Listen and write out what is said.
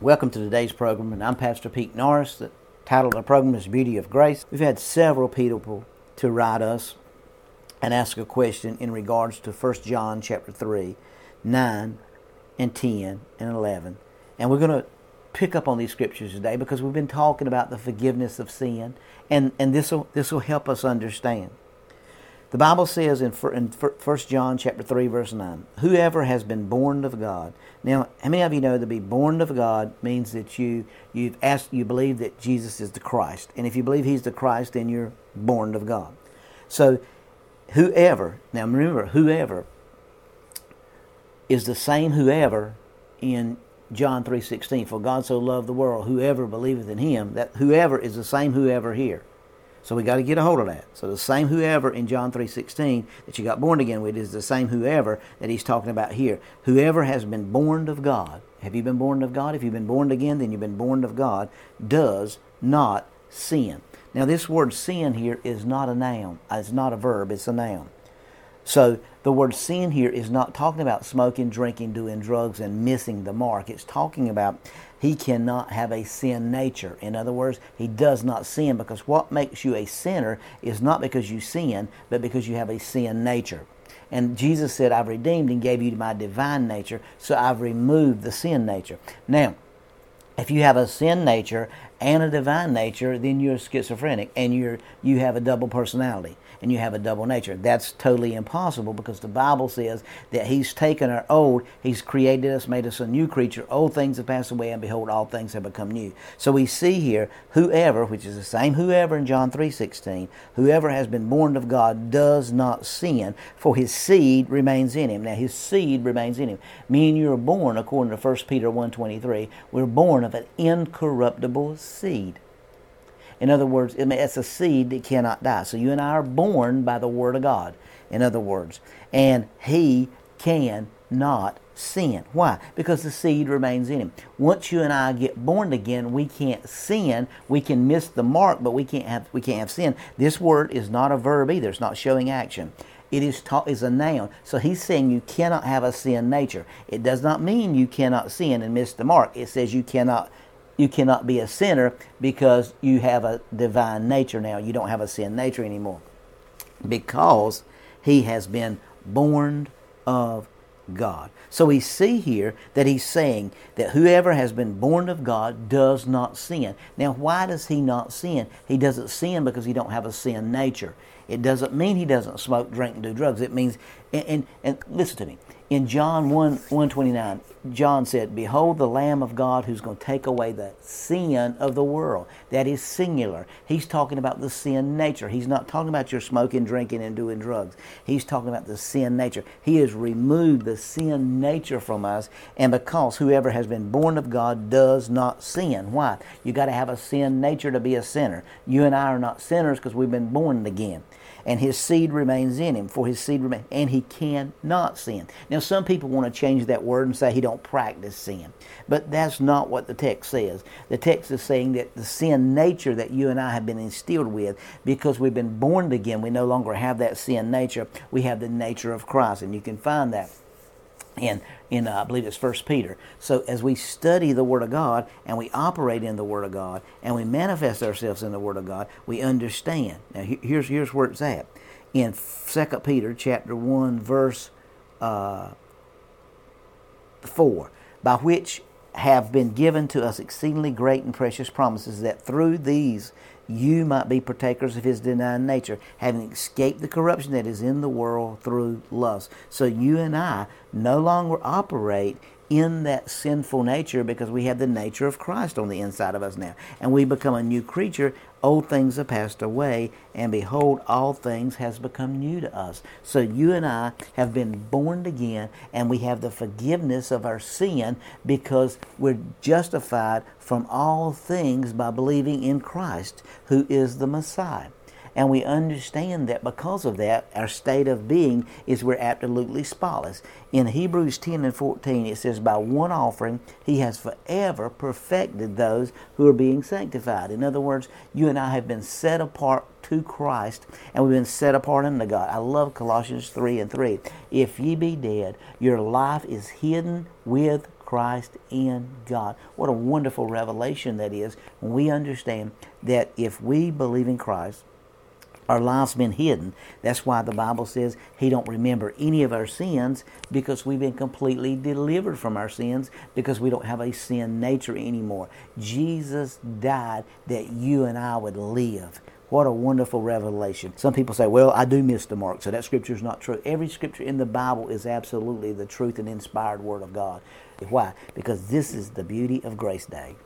Welcome to today's program, and I'm Pastor Pete Norris. The title of the program is Beauty of Grace. We've had several people to write us and ask a question in regards to 1 John chapter 3, 9 and 10 and 11. And we're going to pick up on these scriptures today because we've been talking about the forgiveness of sin, and, and this will this will help us understand. The Bible says in, in 1 John chapter 3 verse 9, whoever has been born of God. Now, how many of you know to be born of God means that you you've asked you believe that Jesus is the Christ. And if you believe he's the Christ, then you're born of God. So whoever, now remember, whoever is the same whoever in John 3:16 for God so loved the world whoever believeth in him that whoever is the same whoever here so we got to get a hold of that. So the same whoever in John 3:16 that you got born again with is the same whoever that he's talking about here. Whoever has been born of God. Have you been born of God? If you've been born again, then you've been born of God, does not sin. Now this word sin here is not a noun. It's not a verb, it's a noun. So the word sin here is not talking about smoking, drinking, doing drugs, and missing the mark. It's talking about he cannot have a sin nature. In other words, he does not sin because what makes you a sinner is not because you sin, but because you have a sin nature. And Jesus said, I've redeemed and gave you my divine nature, so I've removed the sin nature. Now, if you have a sin nature and a divine nature, then you're schizophrenic and you're you have a double personality and you have a double nature. That's totally impossible because the Bible says that He's taken our old, He's created us, made us a new creature. Old things have passed away, and behold, all things have become new. So we see here, whoever, which is the same whoever in John three sixteen, whoever has been born of God does not sin, for his seed remains in him. Now his seed remains in him. Me and you are born, according to 1 Peter one twenty three, we're born of an incorruptible seed. In other words, it's a seed that cannot die. So you and I are born by the Word of God, in other words. And He can not sin. Why? Because the seed remains in him. Once you and I get born again, we can't sin. We can miss the mark, but we can't have we can't have sin. This word is not a verb either. It's not showing action. It is taught is a noun. So he's saying you cannot have a sin nature. It does not mean you cannot sin and miss the mark. It says you cannot you cannot be a sinner because you have a divine nature now. You don't have a sin nature anymore. Because he has been born of God. So we see here that he's saying that whoever has been born of God does not sin. Now, why does he not sin? He doesn't sin because he don't have a sin nature. It doesn't mean he doesn't smoke, drink, and do drugs. It means, and, and, and listen to me, in John 1 129, John said, Behold the Lamb of God who's going to take away the sin of the world. That is singular. He's talking about the sin nature. He's not talking about your smoking, drinking, and doing drugs. He's talking about the sin nature. He has removed the sin nature from us, and because whoever has been born of God does not sin. Why? You got to have a sin nature to be a sinner. You and I are not sinners because we've been born again and his seed remains in him, for his seed remains, and he cannot sin. Now, some people want to change that word and say he don't practice sin, but that's not what the text says. The text is saying that the sin nature that you and I have been instilled with, because we've been born again, we no longer have that sin nature. We have the nature of Christ, and you can find that in in uh, I believe it's First Peter. So as we study the Word of God and we operate in the Word of God and we manifest ourselves in the Word of God, we understand. Now here's here's where it's at in Second Peter chapter one verse uh, four, by which have been given to us exceedingly great and precious promises, that through these you might be partakers of his divine nature, having escaped the corruption that is in the world through lust. So you and I no longer operate in that sinful nature because we have the nature of Christ on the inside of us now. And we become a new creature. Old things have passed away, and behold, all things has become new to us. So you and I have been born again, and we have the forgiveness of our sin because we're justified from all things by believing in Christ, who is the Messiah. And we understand that because of that, our state of being is we're absolutely spotless. In Hebrews 10 and 14, it says, By one offering, he has forever perfected those who are being sanctified. In other words, you and I have been set apart to Christ and we've been set apart unto God. I love Colossians 3 and 3. If ye be dead, your life is hidden with Christ in God. What a wonderful revelation that is when we understand that if we believe in Christ, our lives been hidden. That's why the Bible says He don't remember any of our sins because we've been completely delivered from our sins because we don't have a sin nature anymore. Jesus died that you and I would live. What a wonderful revelation. Some people say, well, I do miss the mark, so that scripture is not true. Every scripture in the Bible is absolutely the truth and inspired Word of God. Why? Because this is the beauty of Grace Day.